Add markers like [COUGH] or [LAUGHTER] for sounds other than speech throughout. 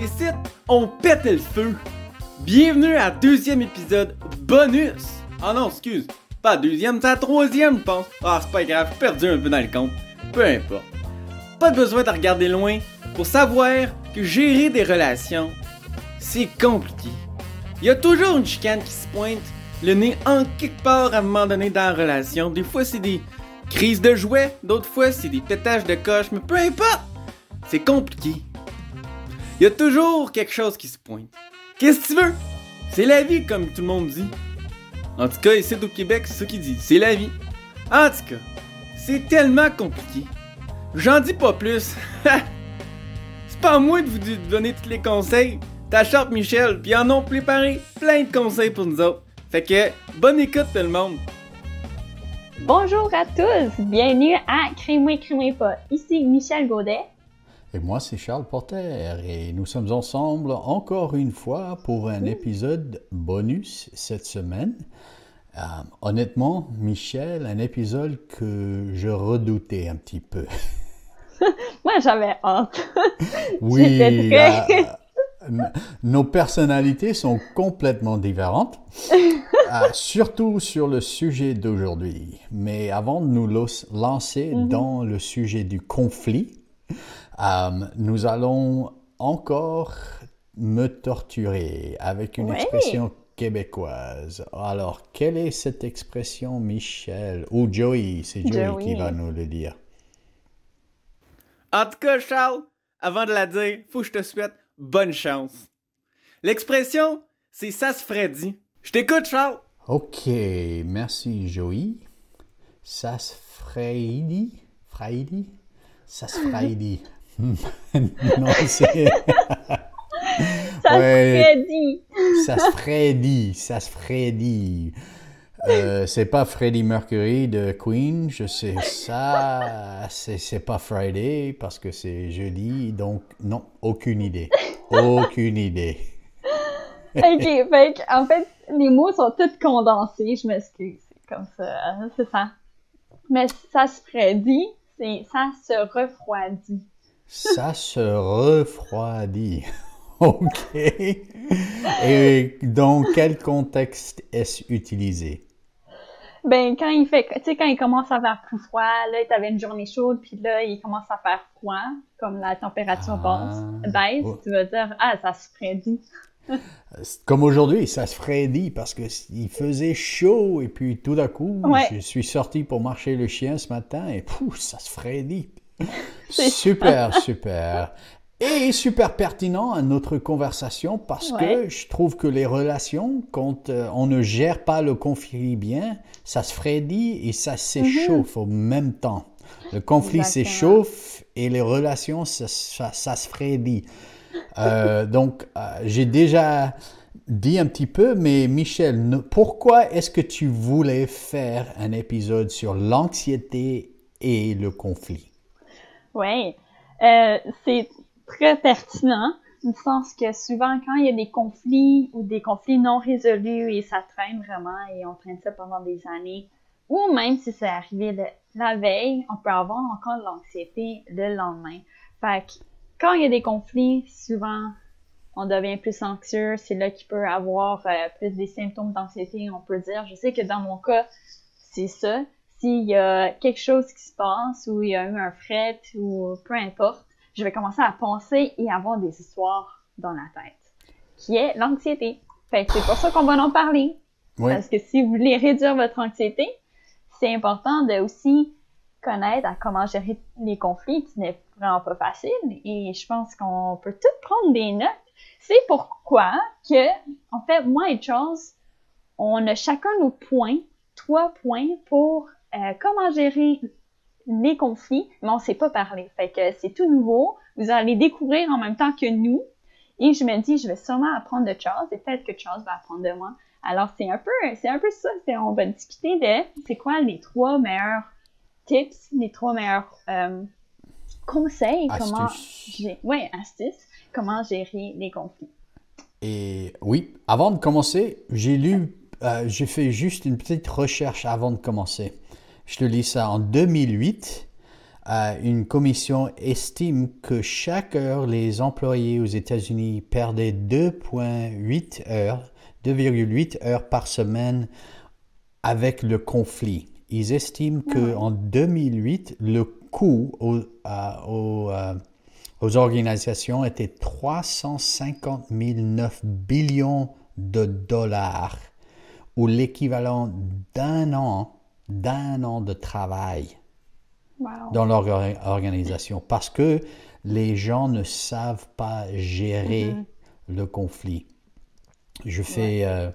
Ici, on pète le feu. Bienvenue à deuxième épisode bonus. Ah non, excuse. Pas deuxième, c'est la troisième, je pense. Ah, c'est pas grave, perdu un peu dans le compte. Peu importe. Pas besoin de regarder loin pour savoir que gérer des relations, c'est compliqué. Il y a toujours une chicane qui se pointe, le nez en quelque part à un moment donné dans la relation. Des fois, c'est des crises de jouets, d'autres fois, c'est des pétages de coche, mais peu importe. C'est compliqué. Il y a toujours quelque chose qui se pointe. Qu'est-ce que tu veux? C'est la vie, comme tout le monde dit. En tout cas, ici au Québec, c'est ça qu'ils disent. C'est la vie. En tout cas, c'est tellement compliqué. J'en dis pas plus. [LAUGHS] c'est pas à moi de vous donner tous les conseils. T'achètes Michel, puis en ont préparé plein de conseils pour nous autres. Fait que, bonne écoute tout le monde. Bonjour à tous, bienvenue à Crée-moi, crée pas. Ici Michel Gaudet. Et moi, c'est Charles Porter et nous sommes ensemble encore une fois pour un épisode bonus cette semaine. Euh, honnêtement, Michel, un épisode que je redoutais un petit peu. [LAUGHS] moi, j'avais hâte. [LAUGHS] oui, très... nos personnalités sont complètement différentes, [LAUGHS] euh, surtout sur le sujet d'aujourd'hui. Mais avant de nous lancer mm-hmm. dans le sujet du conflit, euh, nous allons encore me torturer avec une expression québécoise. Alors, quelle est cette expression, Michel? Ou Joey C'est Joey, qui va nous le dire. En tout cas, Charles, avant de la dire, faut que je te souhaite bonne chance. L'expression, c'est ça se ferait dit. Je t'écoute, Charles. Ok, merci, Joey. Ça se ferait dit? Ça se ferait [LAUGHS] dit. [LAUGHS] non, c'est. [LAUGHS] ça se Freddy. ça se Freddy. Ça se Freddy. Euh, c'est pas Freddie Mercury de Queen, je sais ça. C'est pas Friday parce que c'est jeudi, donc non, aucune idée. Aucune idée. [LAUGHS] ok, fait en fait, les mots sont tous condensés, je m'excuse. C'est comme ça, hein, c'est ça. Mais ça se Freddy, c'est ça se refroidit. Ça se refroidit. [LAUGHS] OK. Et dans quel contexte est-ce utilisé? Ben, quand il fait, tu sais, quand il commence à faire plus froid, là, tu avais une journée chaude, puis là, il commence à faire froid, comme la température ah. baisse, tu vas dire, ah, ça se frédit. comme aujourd'hui, ça se frédit parce que il faisait chaud et puis tout d'un coup, je suis sorti pour marcher le chien ce matin et pouf, ça se frédit. [LAUGHS] super, super. Et super pertinent à notre conversation parce que je trouve que les relations, quand euh, on ne gère pas le conflit bien, ça se frédit et ça s'échauffe au même temps. Le conflit s'échauffe et les relations, ça, se frédit. Euh, [LAUGHS] donc, euh, j'ai déjà dit un petit peu, mais Michel, pourquoi est-ce que tu voulais faire un épisode sur l'anxiété et le conflit? Oui, euh, c'est très pertinent, du sens que souvent, quand il y a des conflits ou des conflits non résolus et ça traîne vraiment et on traîne ça pendant des années, ou même si c'est arrivé la veille, on peut avoir encore de l'anxiété le lendemain. Fait que quand il y a des conflits, souvent, on devient plus anxieux. C'est là qu'il peut avoir euh, plus des symptômes d'anxiété, on peut dire. Je sais que dans mon cas, c'est ça s'il y a quelque chose qui se passe ou il y a eu un fret ou peu importe, je vais commencer à penser et avoir des histoires dans la tête, qui est l'anxiété. Fait c'est pour ça qu'on va en parler. Parce que si vous voulez réduire votre anxiété, c'est important de aussi connaître à comment gérer les conflits, qui n'est vraiment pas facile. Et je pense qu'on peut tout prendre des notes. C'est pourquoi que, en fait, moi et Charles, on a chacun nos points, trois points pour euh, comment gérer les conflits, mais on sait pas parler. Fait que c'est tout nouveau. Vous allez découvrir en même temps que nous. Et je me dis, je vais sûrement apprendre de Charles et peut-être que Charles va apprendre de moi. Alors c'est un peu, c'est un peu ça. On va discuter de c'est quoi les trois meilleurs tips, les trois meilleurs euh, conseils, astuces. comment, ouais, astuces, comment gérer les conflits. Et oui, avant de commencer, j'ai lu, euh, j'ai fait juste une petite recherche avant de commencer. Je te lis ça en 2008. une commission estime que chaque heure, les employés aux États-Unis perdaient 2,8 heures, 2,8 heures par semaine avec le conflit. Ils estiment qu'en 2008, le coût aux, euh, aux, organisations était 359 billions de dollars, ou l'équivalent d'un an, d'un an de travail dans leur organisation, parce que les gens ne savent pas gérer mm-hmm. le conflit. Je fais, euh,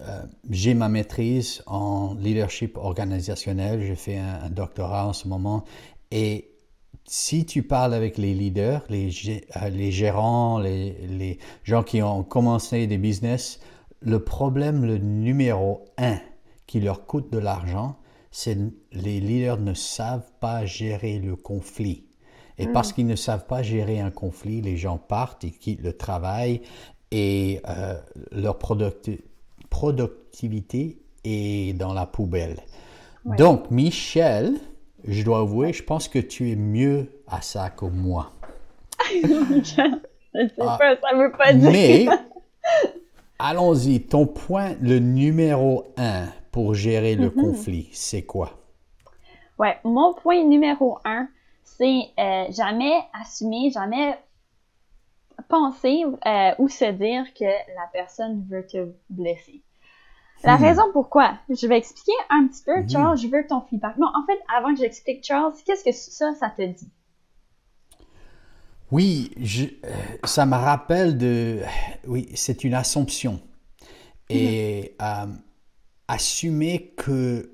euh, j'ai ma maîtrise en leadership organisationnel, j'ai fait un, doctorat en ce moment, et si tu parles avec les leaders, les, euh, les gérants, les, les, gens qui ont commencé des business, le problème, le numéro un qui leur coûte de l'argent, c'est les leaders ne savent pas gérer le conflit. Et parce mm. qu'ils ne savent pas gérer un conflit, les gens partent, ils quittent le travail et euh, leur productivité est dans la poubelle. Donc, Michel, je dois avouer, je pense que tu es mieux à ça que moi. [LAUGHS] je sais ah. pas, ça veut pas dire. Mais, allons-y, ton point, le numéro un pour gérer le mm-hmm. conflit, c'est quoi? Ouais, mon point numéro un, c'est euh, jamais assumer, jamais penser euh, ou se dire que la personne veut te blesser. La hmm. raison pourquoi, je vais expliquer un petit peu, Charles, je veux ton feedback. Non, en fait, avant que j'explique, Charles, qu'est-ce que ça, ça te dit? Oui, je, euh, ça me rappelle de... Oui, c'est une assumption. Et euh, assumer que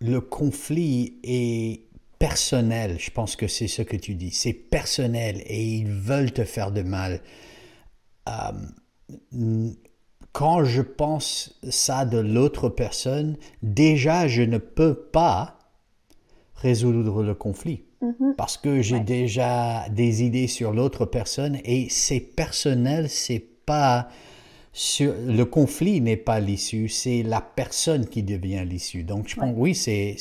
le conflit est personnel, je pense que c'est ce que tu dis, c'est personnel et ils veulent te faire de mal. Euh, quand je pense ça de l'autre personne, déjà je ne peux pas résoudre le conflit. Mm-hmm. Parce que j'ai déjà des idées sur l'autre personne et c'est personnel, c'est pas le conflit n'est pas l'issue, c'est la personne qui devient l'issue. Donc, je pense, oui, c'est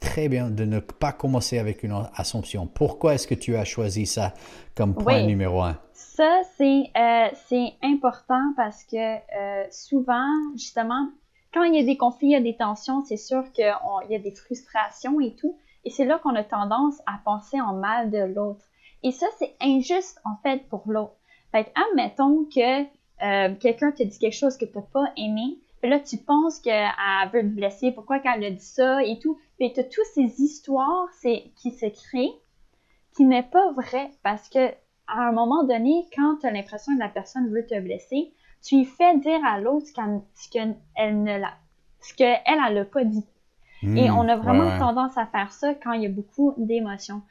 très bien de ne pas commencer avec une assumption. Pourquoi est-ce que tu as choisi ça comme point numéro un? Ça, euh, c'est important parce que euh, souvent, justement, quand il y a des conflits, il y a des tensions, c'est sûr qu'il y a des frustrations et tout. Et c'est là qu'on a tendance à penser en mal de l'autre. Et ça, c'est injuste, en fait, pour l'autre. Fait admettons que euh, quelqu'un te dit quelque chose que tu n'as pas aimé, là, tu penses qu'elle veut te blesser, pourquoi qu'elle a dit ça et tout. Puis tu as toutes ces histoires qui se créent qui n'est pas vrai parce que à un moment donné, quand tu as l'impression que la personne veut te blesser, tu lui fais dire à l'autre ce qu'elle ne l'a, ce qu'elle, elle n'a pas dit. Hmm, et on a vraiment tendance à faire ça quand il y a beaucoup d'émotions.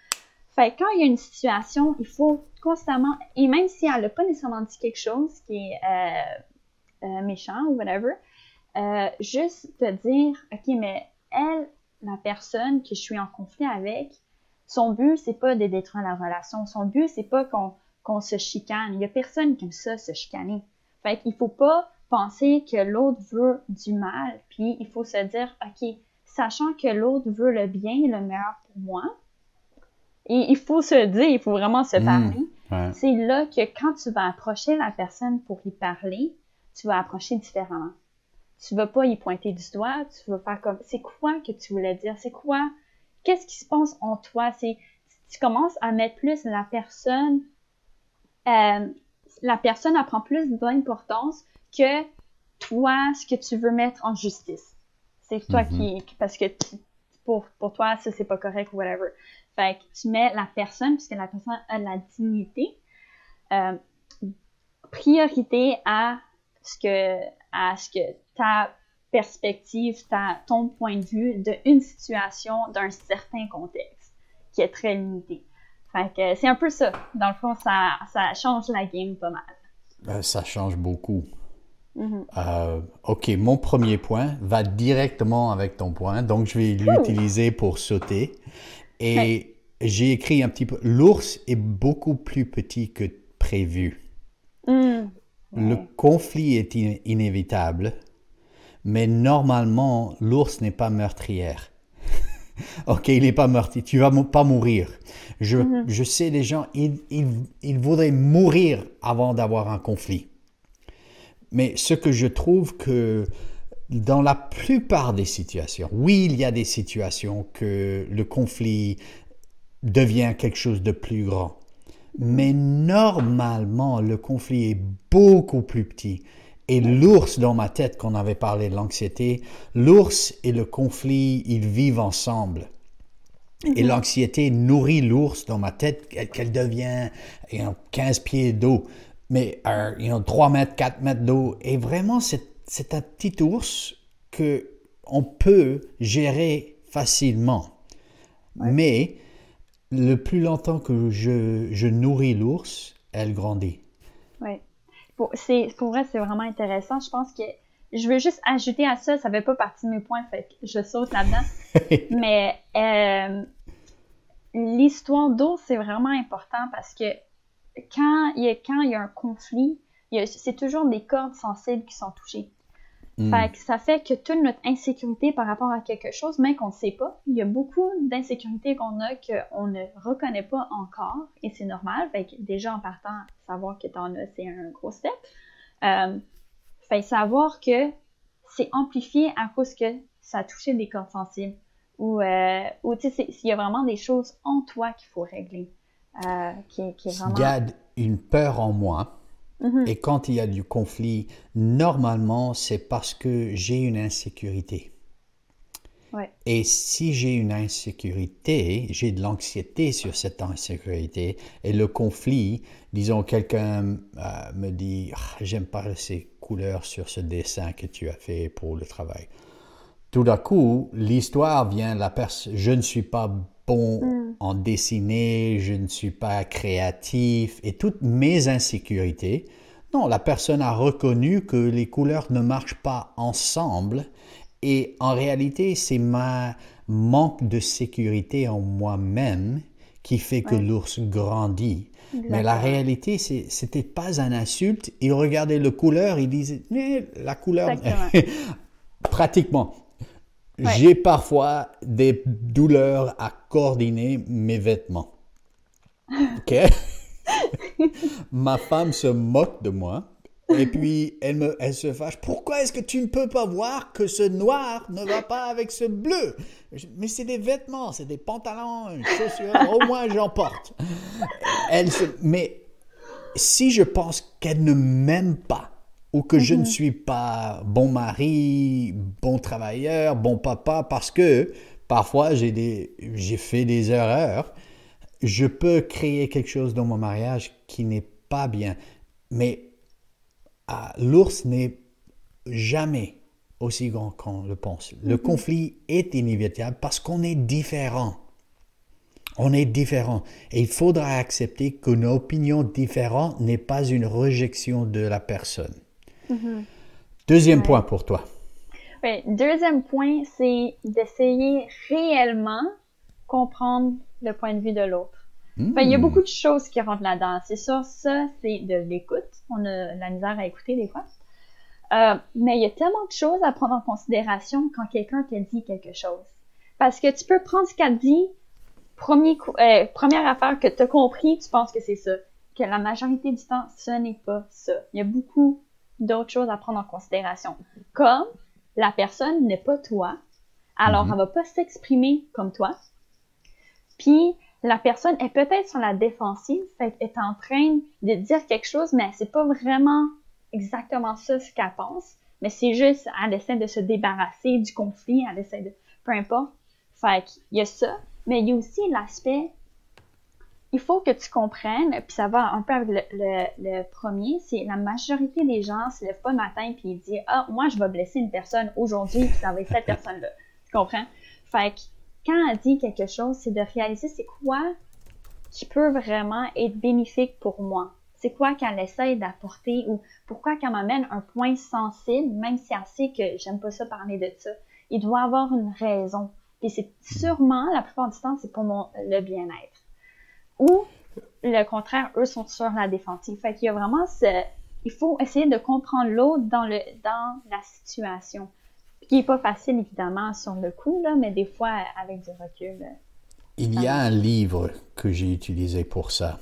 Fait quand il y a une situation, il faut constamment, et même si elle n'a pas nécessairement dit quelque chose qui est euh, euh, méchant ou whatever, euh, juste te dire, ok, mais elle, la personne que je suis en conflit avec, son but, c'est pas de détruire la relation. Son but, c'est pas qu'on se chicane. Il y a personne qui aime ça, se chicaner. Fait qu'il faut pas penser que l'autre veut du mal, puis il faut se dire, ok, sachant que l'autre veut le bien et le meilleur pour moi, et il faut se dire, il faut vraiment se hmm. parler. C'est là que quand tu vas approcher la personne pour y parler, tu vas approcher différemment. Tu vas pas y pointer du doigt, tu vas faire comme, c'est quoi que tu voulais dire? C'est quoi? Qu'est-ce qui se passe en toi? C'est, tu commences à mettre plus la personne, euh, la personne apprend plus d'importance que toi, ce que tu veux mettre en justice. C'est toi mm-hmm. qui, parce que pour, pour toi, ça c'est pas correct ou whatever. Fait que tu mets la personne, puisque la personne a la dignité, euh, priorité à ce que, à ce que ta perspective, ta, ton point de vue d'une situation, d'un certain contexte, qui est très limité. Fait que c'est un peu ça. Dans le fond, ça, ça change la game pas mal. Ben, ça change beaucoup. Mm-hmm. Euh, ok, mon premier point va directement avec ton point, donc je vais l'utiliser pour sauter. Et j'ai écrit un petit peu. L'ours est beaucoup plus petit que prévu. Hmm. Le conflit est inévitable, mais normalement, l'ours n'est pas meurtrière. [LAUGHS] ok, il n'est pas meurtri, tu vas pas mourir. Je, mm-hmm. je sais, les gens, ils, ils, ils voudraient mourir avant d'avoir un conflit. Mais ce que je trouve que dans la plupart des situations, oui, il y a des situations que le conflit devient quelque chose de plus grand. Mais normalement, le conflit est beaucoup plus petit. Et l'ours dans ma tête, qu'on avait parlé de l'anxiété, l'ours et le conflit, ils vivent ensemble. Et mhm. l'anxiété nourrit l'ours dans ma tête, qu'elle devient 15 pieds d'eau, mais euh, 3 mètres, 4 mètres d'eau. Et vraiment, c'est un petit ours que on peut gérer facilement. Mais le plus longtemps que je, je nourris l'ours, elle grandit. Oui. Pour, pour vrai, c'est vraiment intéressant. Je pense que je veux juste ajouter à ça, ça ne fait pas partie de mes points, fait que je saute là-dedans. [LAUGHS] Mais euh, l'histoire d'ours, c'est vraiment important parce que quand il y a, quand il y a un conflit, c'est toujours des cordes sensibles qui sont touchées. Hmm. ça fait que toute notre insécurité par rapport à quelque chose, même qu'on ne sait pas, il y a beaucoup d'insécurité qu'on a qu'on ne reconnaît pas encore, et c'est normal. Fait que déjà en partant, savoir que tu en as, c'est un gros step. Euh, fait savoir que c'est amplifié à cause que ça a touché des cordes sensibles. Ou, euh, ou tu sais, s'il y a vraiment des choses en toi qu'il faut régler. Euh, qui, qui est vraiment... Il y a une peur en moi Mhm. Et quand il y a du conflit, normalement, c'est parce que j'ai une insécurité. Et si j'ai une insécurité, j'ai de l'anxiété sur cette insécurité, et le conflit, disons, quelqu'un euh, me dit ah, J'aime pas ces couleurs sur ce dessin que tu as fait pour le travail. Tout d'un coup, l'histoire vient, la personne, je ne suis pas bon mm. en dessiner, je ne suis pas créatif et toutes mes insécurités. Non, la personne a reconnu que les couleurs ne marchent pas ensemble et en réalité, c'est ma manque de sécurité en moi-même qui fait que l'ours grandit. Mais la réalité, c'était pas un insulte. Il regardait le couleur, il disait, mais la couleur, [LAUGHS] pratiquement. J'ai parfois des douleurs à coordonner mes vêtements. OK? [LAUGHS] Ma femme se moque de moi. Et puis, elle, me, elle se fâche. Pourquoi est-ce que tu ne peux pas voir que ce noir ne va pas avec ce bleu? Mais c'est des vêtements, c'est des pantalons, une chaussure. Au moins, j'en porte. Elle mais si je pense qu'elle ne m'aime pas, ou que je ne mhm. suis pas bon mari, bon travailleur, bon papa, parce que parfois j'ai fait des erreurs. Je peux créer quelque chose dans mon mariage qui n'est pas bien. Mais ah, l'ours n'est jamais aussi grand qu'on le pense. Le mhm. conflit est inévitable parce qu'on est différent. On est différent. Et il faudra accepter qu'une opinion différente n'est pas une rejection de la personne. Mm-hmm. Deuxième point pour toi. Oui, deuxième point, c'est d'essayer réellement comprendre le point de vue de l'autre. il y a mm. beaucoup de choses qui rentrent là-dedans. C'est sûr, ça, c'est de l'écoute. On a la misère à écouter des fois. Euh, mais il y a tellement de choses à prendre en considération quand quelqu'un te dit quelque chose. Parce que tu peux prendre ce qu'elle dit, premier euh, première affaire que tu as compris, tu penses que c'est ça. Que la majorité du temps, ce n'est pas ça. Il y a beaucoup d'autres choses à prendre en considération. Comme la personne n'est pas toi, alors mhm. elle va pas s'exprimer comme toi. Puis la personne est peut-être sur la défensive, fait est en train de dire quelque chose, mais c'est pas vraiment exactement ça ce qu'elle pense. Mais c'est juste, elle essaie de se débarrasser du conflit, elle essaie de, peu importe. Fait qu'il y a ça, mais il y a aussi l'aspect il faut que tu comprennes, puis ça va un peu avec le, premier, c'est la majorité des gens se lèvent pas le matin puis ils disent Ah, moi, je vais blesser une personne aujourd'hui, puis ça va être cette [LAUGHS] personne-là. Tu comprends? Fait que quand elle dit quelque chose, c'est de réaliser c'est quoi qui peut vraiment être bénéfique pour moi? C'est quoi qu'elle essaie d'apporter ou pourquoi qu'elle m'amène un point sensible, même si elle sait que j'aime pas ça parler de ça. Il doit avoir une raison. Et c'est sûrement, la plupart du temps, c'est pour mon, le bien-être ou le contraire, eux sont sur la défensive. Fait qu'il y a vraiment ce, il faut essayer de comprendre l'autre dans le, dans la situation. qui n'est pas facile, évidemment, sur le coup, là, mais des fois, avec du recul. Euh, Il y a un livre que j'ai utilisé pour ça.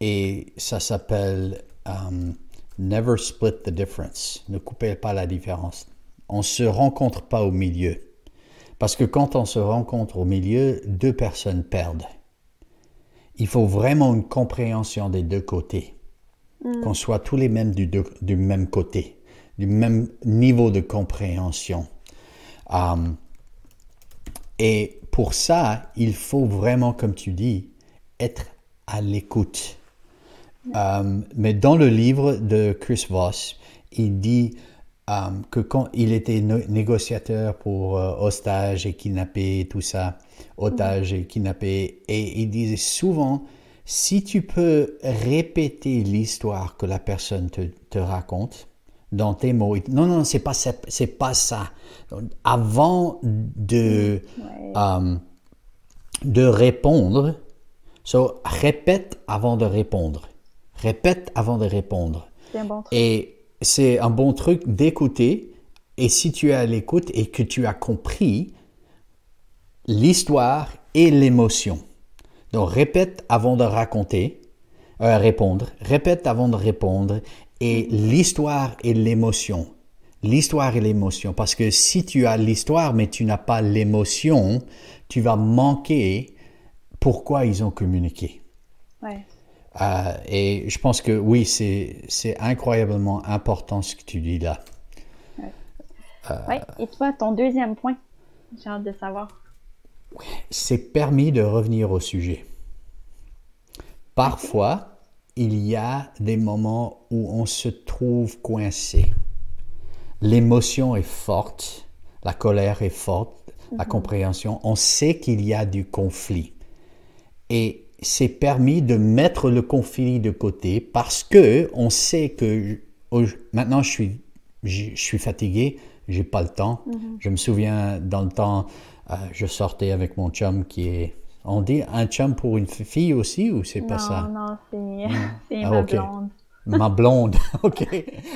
Et ça s'appelle um, Never Split the Difference. Ne coupez pas la différence. On ne se rencontre pas au milieu. Parce que quand on se rencontre au milieu, deux personnes perdent. Il faut vraiment une compréhension des deux côtés. Mm. Qu'on soit tous les mêmes du, du, même côté, du même niveau de compréhension. Um, et pour ça, il faut vraiment, comme tu dis, être à l'écoute. Um, mais dans le livre de Chris Voss, il dit um, que quand il était négociateur pour euh, otages et kidnappés, tout ça, otages et kidnappés, et il disait souvent, si tu peux répéter l'histoire que la personne te, te, raconte dans tes mots, non, non, c'est pas, c'est pas ça. Avant de, um, de répondre, so, répète avant de répondre. Répète avant de répondre. Bon. Et c'est un bon truc d'écouter. Et si tu es à l'écoute et que tu as compris l'histoire et l'émotion. Donc répète avant de raconter, euh, répondre. Répète avant de répondre. Et l'histoire et l'émotion. L'histoire et l'émotion. Parce que si tu as l'histoire mais tu n'as pas l'émotion, tu vas manquer pourquoi ils ont communiqué. Ouais. Euh, et je pense que oui, c'est incroyablement important ce que tu dis là. Oui. Et toi, ton deuxième point, j'ai hâte de savoir. C'est permis de revenir au sujet. Parfois, il y a des moments où on se trouve coincé. L'émotion est forte, la colère est forte, la mhm. compréhension. On sait qu'il y a du conflit. Et c'est permis de mettre le conflit de côté parce que on sait que maintenant je suis, je, suis fatigué, j'ai pas le temps. Mm-hmm. Je me souviens dans le temps, euh, je sortais avec mon chum qui est. On dit un chum pour une fille aussi ou c'est pas ça? Non, [LAUGHS] c'est ah, ma blonde. Ma blonde, [LAUGHS] ok.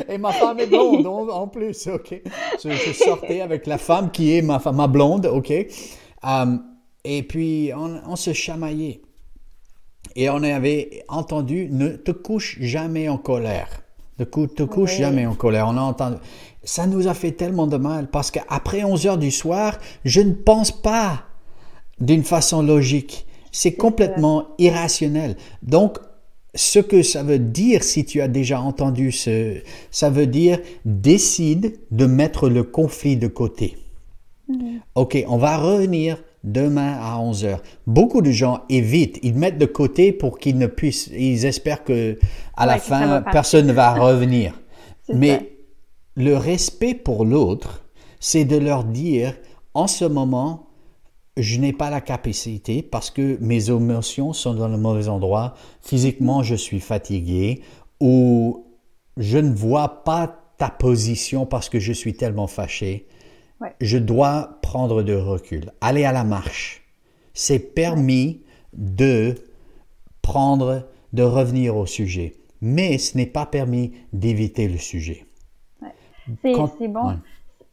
Et ma femme est [LAUGHS] blonde en, plus, ok. Je, sortais avec la femme qui est ma, ma blonde, ok. Um, et puis on, on se chamaillait. Et on avait entendu ne te couche jamais en colère. Ne te couche jamais en colère. On a entendu. Ça nous a fait tellement de mal parce qu'après 11 heures du soir, je ne pense pas d'une façon logique. C'est complètement irrationnel. Donc, ce que ça veut dire, si tu as déjà entendu ce, ça veut dire décide de mettre le conflit de côté. Mhm. OK, on va revenir demain à 11 heures. Beaucoup de gens évitent, ils mettent de côté pour qu'ils ne puissent, ils espèrent que à la fin, personne ne va [LAUGHS] revenir. Mais le respect pour l'autre, c'est de leur dire, en ce moment, je n'ai pas la capacité parce que mes émotions sont dans le mauvais endroit, physiquement je suis fatigué ou je ne vois pas ta position parce que je suis tellement fâché. Je dois prendre de recul, aller à la marche. C'est permis de prendre, de revenir au sujet, mais ce n'est pas permis d'éviter le sujet. C'est bon.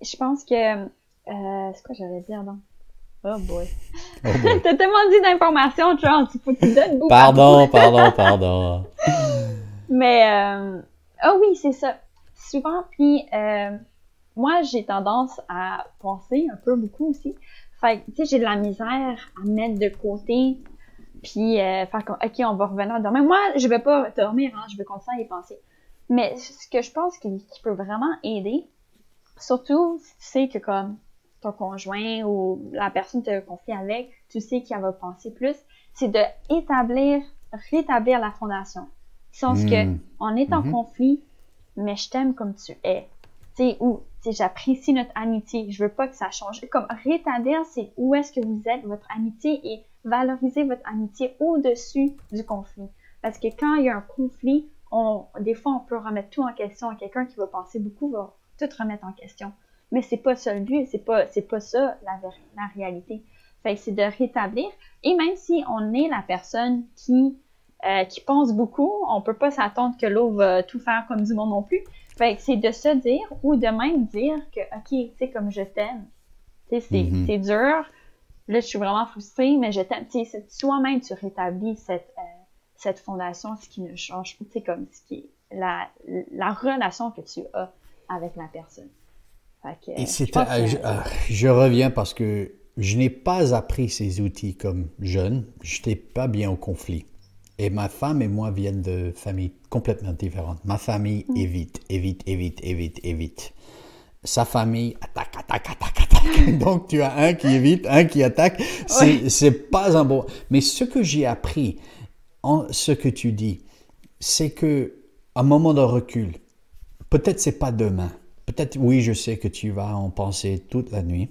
Je pense que. Euh, c'est quoi j'allais dire, non? Oh boy. Oh [LAUGHS] T'as tellement dit d'informations, Charles. Il faut que tu donnes beaucoup. Pardon, pardon, pardon. [LAUGHS] Mais, euh, oh oui, c'est ça. Souvent, puis, euh, moi, j'ai tendance à penser un peu beaucoup aussi. Fait tu sais, j'ai de la misère à mettre de côté, puis euh, faire comme, OK, on va revenir dormir. Moi, je vais pas dormir, hein, je vais continuer à y penser. Mais ce que je pense qui, peut vraiment aider, surtout si tu sais que comme ton conjoint ou la personne que tu confie avec, tu sais qu'il va penser plus, c'est de établir, rétablir la fondation. Sens que hmm. on est en hmm. conflit, mais je t'aime comme tu es. Tu sais, ou j'apprécie notre amitié, je veux pas que ça change. Comme rétablir, c'est où est-ce que vous êtes, votre amitié, et valoriser votre amitié au-dessus du conflit. Parce que quand il y a un conflit, on, des fois, on peut remettre tout en question. Quelqu'un qui va penser beaucoup va tout remettre en question. Mais c'est pas ça le but, c'est pas, c'est pas ça la, réalité. C'est de rétablir. Et même si on est la personne qui, euh, pense beaucoup, on peut pas s'attendre que l'autre va tout faire comme du monde non plus. Fait que c'est de se dire ou de même dire que, OK, tu sais, comme je t'aime. Tu sais, Mhm. c'est dur. Là, je suis vraiment frustrée, mais je t'aime. Tu sais, toi-même, tu rétablis cette, euh, cette fondation, ce qui ne change pas. Tu sais, comme ce qui est la, la relation que tu as avec la personne. Fait que, Et je c'est, euh, euh, je reviens parce que je n'ai pas appris ces outils comme jeune. Je n'étais pas bien au conflit. Et ma femme et moi viennent de familles complètement différentes. Ma famille évite, évite, évite, évite, évite. Sa famille attaque, attaque, attaque, attaque. [LAUGHS] Donc tu as un qui évite, un qui attaque. C'est, c'est pas un bon. Mais ce que j'ai appris en ce que tu dis, c'est que un moment de recul, peut-être c'est pas demain. Peut-être oui, je sais que tu vas en penser toute la nuit.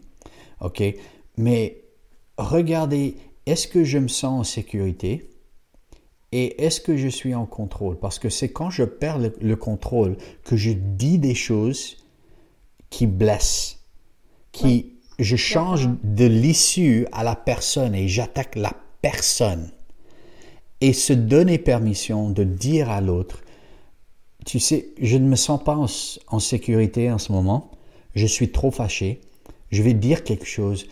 OK, mais regardez, est-ce que je me sens en sécurité? Et est-ce que je suis en contrôle? Parce que c'est quand je perds le, le contrôle que je dis des choses qui blessent, qui je change de l'issue à la personne et j'attaque la personne. Et se donner permission de dire à l'autre, tu sais, je ne me sens pas en, en sécurité en ce moment, je suis trop fâché, je vais dire quelque chose,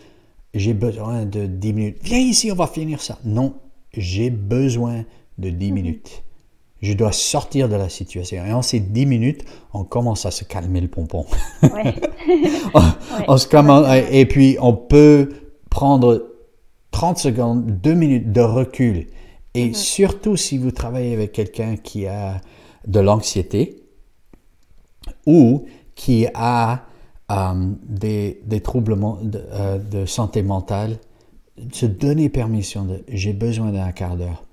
j'ai besoin de 10 minutes. Viens ici, on va finir ça. Non, j'ai besoin de 10 minutes. Je dois sortir de la situation. Et en ces 10 minutes, on commence à se calmer le pompon. Ouais. [LAUGHS] on, on se commence, et puis on peut prendre 30 secondes, 2 minutes de recul. Et surtout si vous travaillez avec quelqu'un qui a de l'anxiété ou qui a euh, des, des troubles de, euh, de santé mentale, se donner permission de j'ai besoin d'un quart d'heure.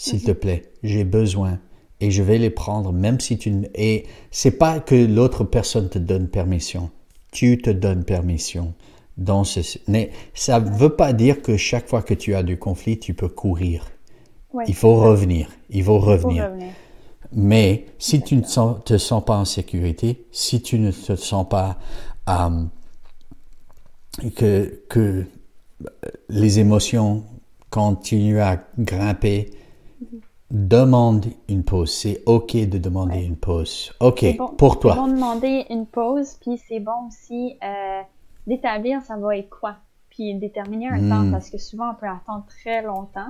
S'il te plaît, j'ai besoin et je vais les prendre même si tu ne et c'est pas que l'autre personne te donne permission. Tu te donnes permission dans ce mais ça veut pas dire que chaque fois que tu as du conflit, tu peux courir. Ouais. Il faut revenir, il faut Faut revenir. revenir. Mais si tu ne sens- te sens pas en sécurité, si tu ne te sens pas euh, que, que les émotions continuent à grimper, demande une pause. C'est OK de demander Ouais. une pause. OK, bon- pour toi. C'est bon de demander une pause, puis c'est bon aussi euh, d'établir ça va être quoi, puis déterminer un Hmm. temps, parce que souvent on peut attendre très longtemps,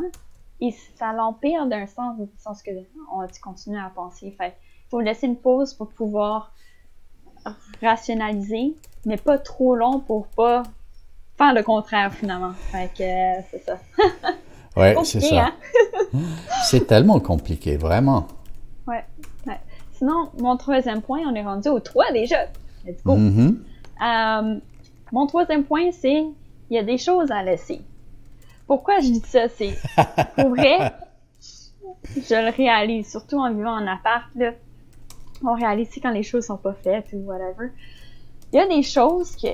et ça l'empire d'un sens, du sens que on, tu continues à penser. Fait il faut laisser une pause pour pouvoir rationaliser, mais pas trop long pour pas faire le contraire finalement. Fait que euh, c'est ça. [LAUGHS] Ouais, c'est ça. hein? [LAUGHS] C'est tellement compliqué, vraiment. Ouais, ouais. Sinon, mon troisième point, on est rendu au 3 déjà. Let's go. Mhm. Euh, mon troisième point, c'est il y a des choses à laisser. Pourquoi je dis ça? C'est pour vrai, [LAUGHS] je le réalise, surtout en vivant en appart, là, on réalise quand les choses sont pas faites ou whatever. Il y a des choses que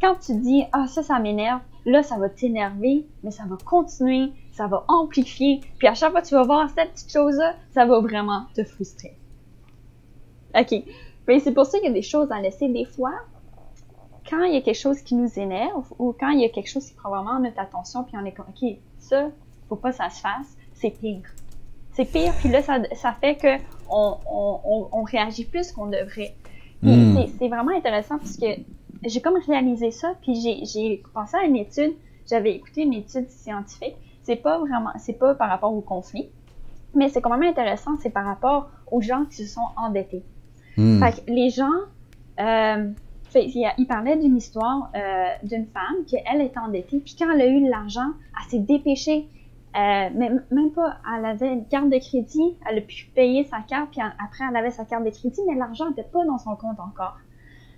quand tu dis Ah ça, ça m'énerve, là ça va t'énerver, mais ça va continuer, ça va amplifier, puis à chaque fois que tu vas voir cette petite chose-là, ça va vraiment te frustrer. OK. Mais c'est pour ça qu'il y a des choses à laisser des fois quand il y a quelque chose qui nous énerve ou quand il y a quelque chose qui prend vraiment notre attention, puis on est comme, OK, ça, faut pas que ça se fasse, c'est pire. C'est pire, puis là, ça, ça fait que on, on, on, réagit plus qu'on devrait. Puis Mm. c'est- vraiment intéressant parce que j'ai comme réalisé ça, puis j'ai- j'ai pensé à une étude, j'avais écouté une étude scientifique. C'est pas vraiment, c'est pas par rapport au conflit, mais c'est quand même intéressant, c'est par rapport aux gens qui se sont endettés. Mm. Fait que les gens, euh, fait, il, parlait d'une histoire euh, d'une femme qui elle était endettée, puis quand elle a eu de l'argent, elle s'est dépêchée. Euh, même, même pas, elle avait une carte de crédit, elle a pu payer sa carte, puis après elle avait sa carte de crédit, mais l'argent n'était pas dans son compte encore.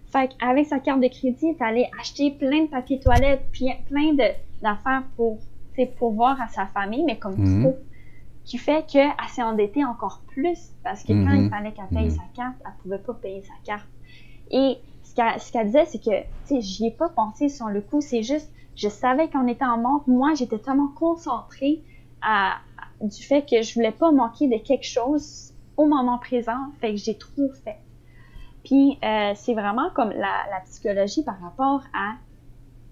Fait qu'avec sa carte de crédit, elle est allée acheter plein de papier toilette, plein d'affaires pour, tu sais, pour voir à sa famille, mais comme Mhm. trop. Qui fait qu'elle s'est endettée encore plus, parce que quand Mhm. il fallait qu'elle paye Mhm. sa carte, elle pouvait pas payer sa carte. Et ce qu'elle ce qu'elle disait, c'est que, tu sais, j'y ai pas pensé sur le coup, c'est juste, je savais qu'on était en manque. Moi, j'étais tellement concentrée à, à- du fait que je voulais pas manquer de quelque chose au moment présent, fait que j'ai trop fait. Puis, euh, c'est vraiment comme la, la psychologie par rapport à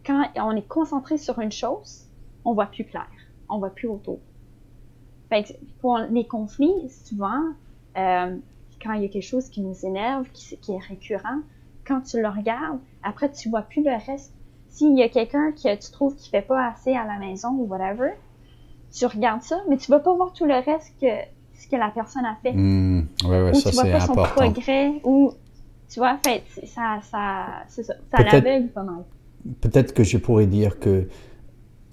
quand on est concentré sur une chose, on voit plus clair, on voit plus autour. Fait que pour les conflits, souvent, euh, quand il y a quelque chose qui nous énerve, qui, qui est récurrent, quand tu le regardes, après tu vois plus le reste. S'il y a quelqu'un que tu trouves qui fait pas assez à la maison ou whatever, tu regardes ça, mais tu vas pas voir tout le reste que ce que la personne a fait. Hmm. ouais, ouais, ou ça tu vois pas son progrès, ou tu vois, fait, ça, ça, ça, ça l'aveugle pas mal. Peut-être que je pourrais dire que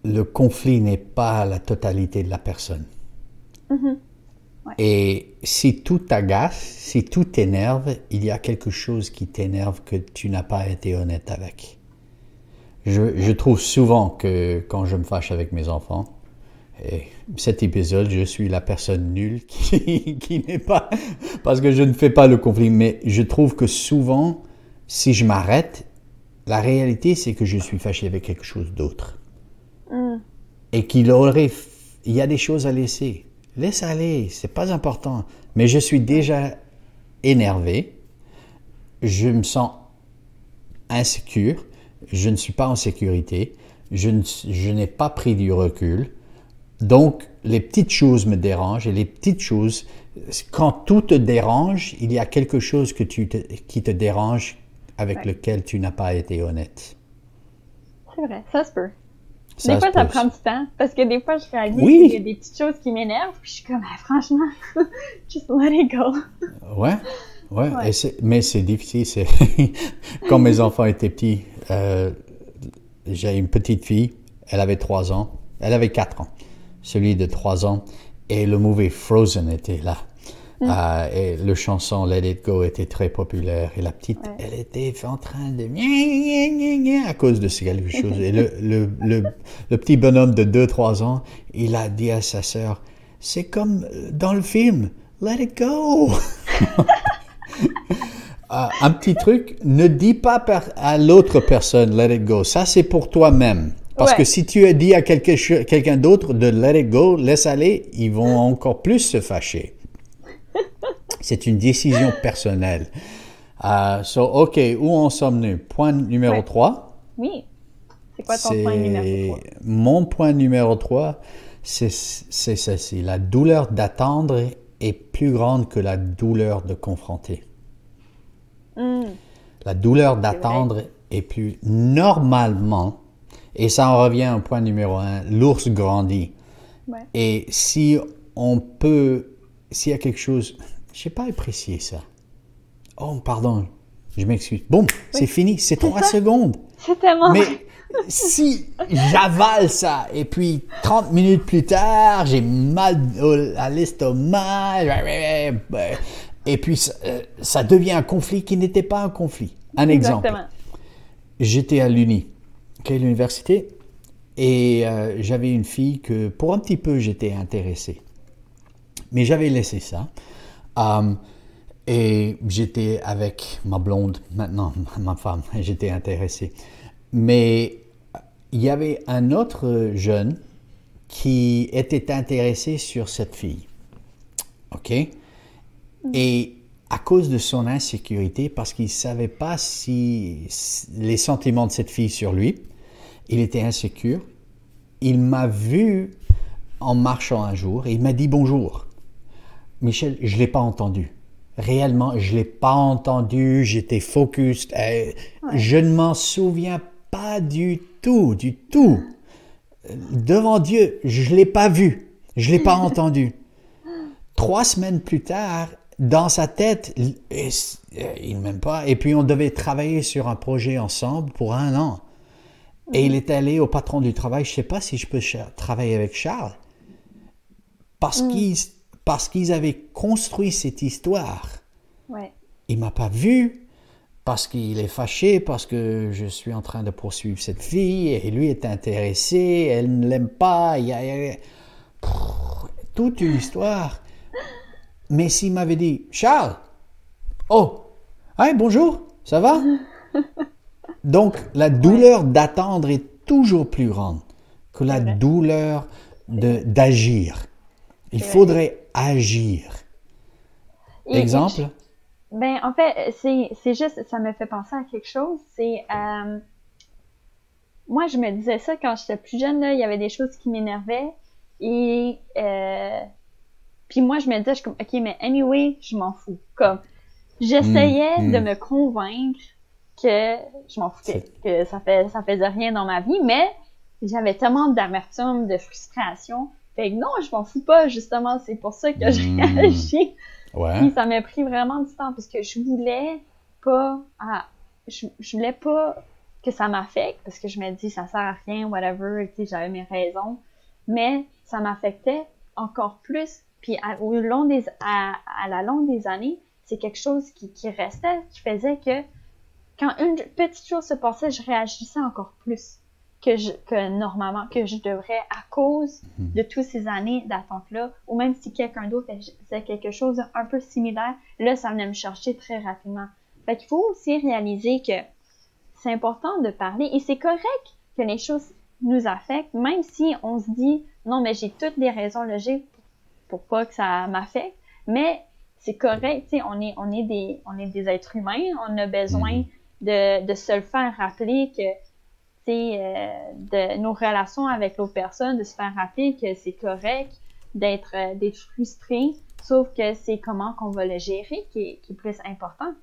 le conflit n'est pas la totalité de la personne. Mhm. Ouais. Et si tout t'agace, si tout t'énerve, il y a quelque chose qui t'énerve que tu n'as pas été honnête avec. Je, je trouve souvent que quand je me fâche avec mes enfants, et cet épisode, je suis la personne nulle [LAUGHS] qui, qui n'est pas... Parce que je ne fais pas le conflit, mais je trouve que souvent, si je m'arrête, la réalité, c'est que je suis fâché avec quelque chose d'autre. Et qu'il aurait... Il y a des choses à laisser. Laisse aller, c'est pas important. Mais je suis déjà énervé. Je me sens insécure. Je ne suis pas en sécurité. Je ne- je n'ai pas pris du recul. Donc, les petites choses me dérangent et les petites choses, quand tout te dérange, il y a quelque chose que tu te- qui te dérange avec Ouais. lequel tu n'as pas été honnête. C'est vrai, ça se peut. Ça des fois, ça prend du temps, parce que des fois, je réalise Oui. qu'il y a des petites choses qui m'énervent, puis je suis comme, Ah, franchement, [LAUGHS] just let it go. Ouais, ouais, Ouais. et c'est- mais c'est difficile. C'est [LAUGHS] quand mes enfants étaient petits, euh, j'ai une petite fille, elle avait trois ans, elle avait quatre ans, celui de trois ans, et le movie Frozen était là. Mm. Euh, et le chanson Let It Go était très populaire. Et la petite, Ouais. elle était en train de à cause de ce quelque chose. Et le, le, le, le petit bonhomme de 2-3 ans, il a dit à sa sœur, c'est comme euh, dans le film, Let It Go. Euh, [LAUGHS] un petit truc, ne dis pas à l'autre personne let it go. Ça, c'est pour toi-même. Parce Ouais. que si tu as dit à quelqu'un d'autre de let it go, laisse aller, ils vont encore plus se fâcher. C'est une décision [LAUGHS] personnelle. Euh, so, OK, où en sommes-nous? Point numéro Ouais. 3. Oui. C'est quoi ton point numéro 3? Mon point numéro 3, c'est ceci. La douleur d'attendre est plus grande que la douleur de confronter. Hmm. La douleur d'attendre est plus normalement, et ça en revient au point numéro un, l'ours grandit. Ouais. Et si on peut, s'il y a quelque chose, je sais pas apprécier ça. Oh, pardon, je m'excuse. Bon, c'est fini, c'est trois ça. secondes. C'est tellement Mais si j'avale ça et puis 30 minutes plus tard, j'ai mal à l'estomac et puis ça, euh, ça devient un conflit qui n'était pas un conflit. Un exemple. J'étais à l'Uni, ok, l'université, et euh, j'avais une fille que pour un petit peu j'étais intéressé. Mais j'avais laissé ça. Et j'étais avec ma blonde, maintenant ma femme, [LAUGHS] j'étais intéressé. Mais il y avait un autre jeune qui était intéressé sur cette fille. OK? Et à cause de son insécurité, parce qu'il ne savait pas si- les sentiments de cette fille sur lui, il était insécure. Il m'a vu en marchant un jour et il m'a dit bonjour. Michel, je ne l'ai pas entendu. Réellement, je ne l'ai pas entendu. J'étais focus. euh, Je ne m'en souviens pas du tout, du tout. Devant Dieu, je ne l'ai pas vu. Je ne l'ai pas [LAUGHS] entendu. Trois semaines plus tard, dans sa tête, il euh, il m'aime pas. Et puis on devait travailler sur un projet ensemble pour un an. Et il est allé au patron du travail. Je sais pas si je peux travailler avec Charles parce qu'ils parce qu'ils avaient construit cette histoire. Ouais. Il m'a pas vu parce qu'il est fâché parce que je suis en train de poursuivre cette fille et lui est intéressé. Elle ne l'aime pas. Il y a, toute une histoire. Mais s'il m'avait dit Charles, oh, hey, bonjour, ça va? [LAUGHS] Donc, la douleur d'attendre est toujours plus grande que la douleur de- d'agir. Il faudrait agir. Et- Exemple? Ben, en fait, c'est, juste, ça me fait penser à quelque chose. C'est, euh, moi, je me disais ça quand j'étais plus jeune, là, il y avait des choses qui m'énervaient. Et, euh, Puis moi, je me disais, je OK, mais anyway, je m'en fous. Comme, j'essayais mm, de mm. me convaincre que je m'en foutais, que ça fait ça faisait rien dans ma vie, mais j'avais tellement d'amertume, de frustration. Fait que non, je m'en fous pas, justement, c'est pour ça que j'ai hmm. agi. Ouais. Puis ça m'a pris vraiment du temps parce que je voulais pas je, je voulais pas que ça m'affecte parce que je me dis ça sert à rien, whatever, tu sais, j'avais mes raisons. Mais ça m'affectait encore plus. Puis au long des à, à la longue des années, c'est quelque chose qui, qui restait, qui faisait que quand une petite chose se passait, je réagissais encore plus que, je, que normalement, que je devrais à cause mhm. de toutes ces années d'attente-là, ou même si quelqu'un d'autre faisait quelque chose un peu similaire, là, ça venait me chercher très rapidement. Fait qu'il faut aussi réaliser que c'est important de parler et c'est correct que les choses nous affectent, même si on se dit non, mais j'ai toutes les raisons logiques pour, pas que ça m'affecte, mais c'est correct, tu sais, on est, on est des, on est des êtres humains, on a besoin mhm de, de se le faire rappeler que de nos relations avec l'autre personne, de se faire rappeler que c'est correct d'être euh, d'être frustré, sauf que c'est comment qu'on va le gérer qui est, qui est plus important.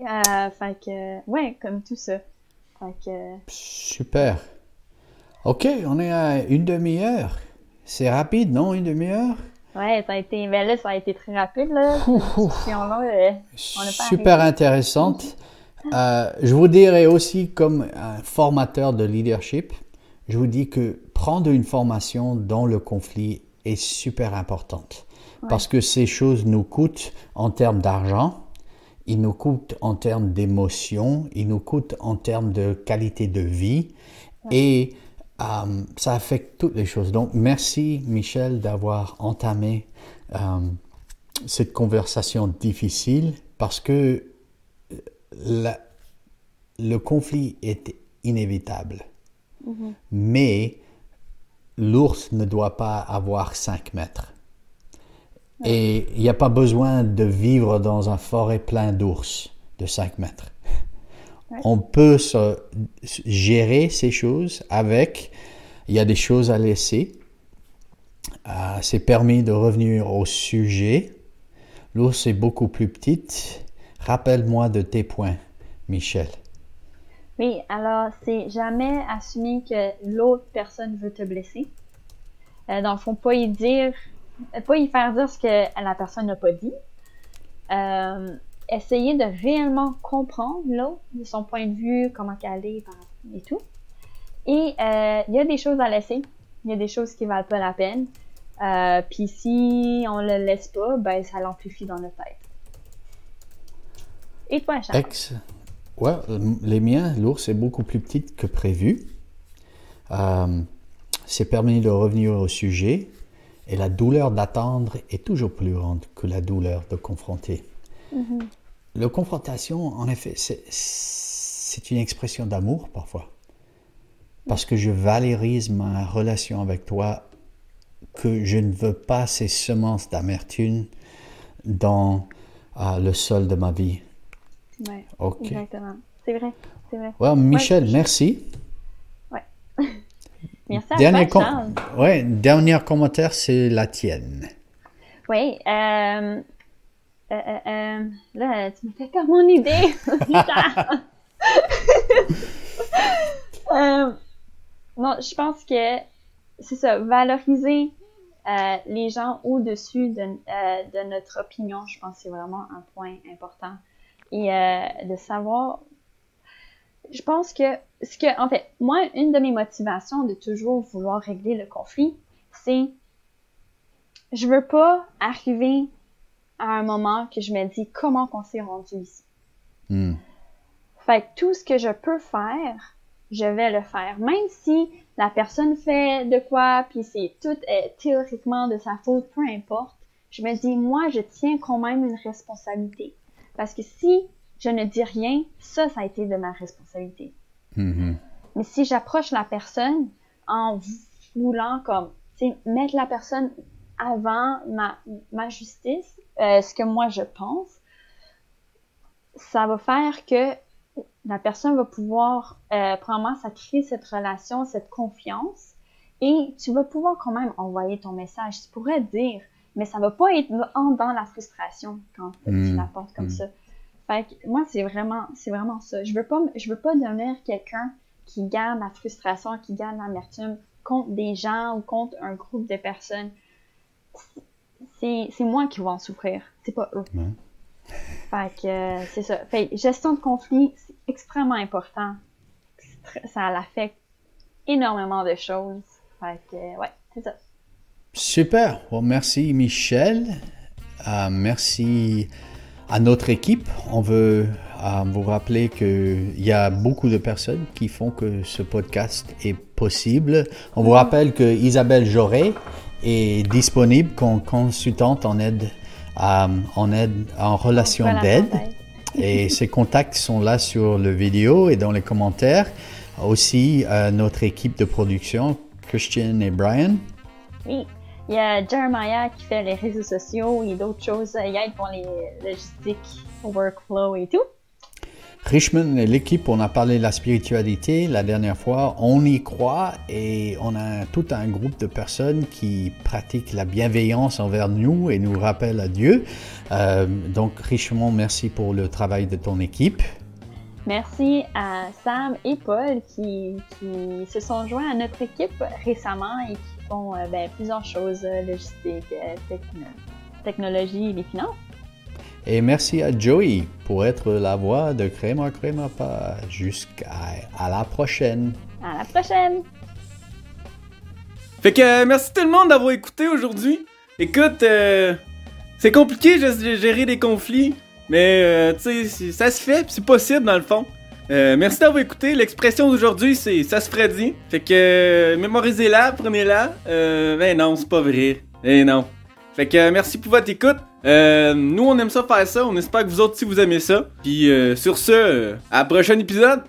Euh, fait que, ouais, comme tout ça. Fait que... Super. OK, on est à une demi-heure. C'est rapide, non, une demi-heure? Ouais, ça a été, ben là, ça a été très rapide, là. Euh, Super intéressante. Euh, je vous dirais aussi, comme un formateur de leadership, je vous dis que prendre une formation dans le conflit est super importante. Parce que ces choses nous coûtent en termes d'argent, ils nous coûtent en termes d'émotion, ils nous coûtent en termes de qualité de vie. Et euh, ça affecte toutes les choses. Donc, merci Michel d'avoir entamé euh, cette conversation difficile parce que le conflit est inévitable. Mhm. Mais l'ours ne doit pas avoir 5 mètres. Et il n'y a pas besoin de vivre dans un forêt plein d'ours de 5 mètres. On peut gérer ces choses avec, il y a des choses à laisser. Euh, c'est permis de revenir au sujet. L'ours est beaucoup plus petite. Rappelle-moi de tes points, Michel. Oui, alors c'est jamais assumer que l'autre personne veut te blesser. Euh, le fond, pas y dire, pas y faire dire ce que la personne n'a pas dit. Euh, essayer de réellement comprendre l'autre, de son point de vue, comment qu'elle est et tout. Et euh, il y a des choses à laisser. Il y a des choses qui valent pas la peine. Euh, Puis si on le laisse pas, ben ça l'amplifie dans notre tête. Et toi, Charles? Ouais, les miens, l'ours est beaucoup plus petite que prévu. Euh, c'est permis de revenir au sujet et la douleur d'attendre est toujours plus grande que la douleur de confronter. Mm-hmm. La confrontation, en effet, c'est une expression d'amour parfois. Parce que je valorise ma relation avec toi, que je ne veux pas ces semences d'amertume dans euh, le sol de ma vie. Oui, exactement. C'est vrai, c'est vrai. Ouais, Michel, merci. Ouais. [LAUGHS] merci à dernier toi, Ouais, dernier commentaire, c'est la tienne. Oui, euh, euh, euh, là, tu me fais comme mon idée. [LAUGHS] non, je pense que c'est ça, valoriser les gens au-dessus de, de, notre opinion, je pense que c'est vraiment un point important et euh, de savoir. Je pense que ce que, en fait, moi, une de mes motivations de toujours vouloir régler le conflit, c'est je veux pas arriver à un moment que je me dis comment qu'on s'est rendu ici. Hmm. Fait que tout ce que je peux faire, je vais le faire. Même si la personne fait de quoi, puis c'est tout est théoriquement de sa faute, peu importe. Je me dis, moi, je tiens quand même une responsabilité. Parce que si je ne dis rien, ça, ça a été de ma responsabilité. Mm-hmm. Mais si j'approche la personne en voulant comme mettre la personne avant ma, ma justice, euh, ce que moi je pense, ça va faire que la personne va pouvoir, euh, probablement, ça crée cette relation, cette confiance, et tu vas pouvoir quand même envoyer ton message. Tu pourrais dire, mais ça va pas être dans la frustration quand tu hmm. la portes comme hmm. ça. Fait que moi, c'est vraiment, c'est vraiment ça. Je veux pas, je veux pas devenir quelqu'un qui garde la frustration, qui garde l'amertume contre des gens ou contre un groupe de personnes. C'est, moi qui vais en souffrir, c'est pas eux. Fait que euh, c'est ça. Fait gestion de conflit, c'est extrêmement important. Ça l'affecte énormément de choses. Fait que, ouais, c'est ça. Super. Bon, merci Michel. Euh, merci à notre équipe. On veut euh, vous rappeler qu'il y a beaucoup de personnes qui font que ce podcast est possible. On vous rappelle que Isabelle Joré est disponible comme consultante en aide, euh, en, aide en relation d'aide. Et [LAUGHS] ses contacts sont là sur le vidéo et dans les commentaires. Aussi, euh, notre équipe de production, Christian et Brian. Oui. Il y a Jeremiah qui fait les réseaux sociaux et d'autres choses. Il aide pour les logistiques, workflow et tout. Richmond et l'équipe, on a parlé de la spiritualité la dernière fois. On y croit et on a tout un groupe de personnes qui pratiquent la bienveillance envers nous et nous rappellent à Dieu. Euh, donc, Richmond, merci pour le travail de ton équipe. Merci à Sam et Paul qui, qui se sont joints à notre équipe récemment et qui font euh, ben, plusieurs choses, euh, logistique, euh, technologie et les finances. Et merci à Joey pour être la voix de Créma Créma pas. Jusqu'à à la prochaine. À la prochaine. Fait que merci tout le monde d'avoir écouté aujourd'hui. Écoute, c'est compliqué de gérer des conflits, mais tu sais, ça se fait, c'est possible dans le fond. Euh, merci d'avoir écouté. L'expression d'aujourd'hui, c'est ça se ferait. Fait que euh, mémorisez-la, prenez-la. Euh, ben non, c'est pas vrai. Eh non. Fait que merci pour votre écoute. nous, on aime ça faire ça. On espère que vous autres aussi vous aimez ça. Puis sur ce, à prochain épisode.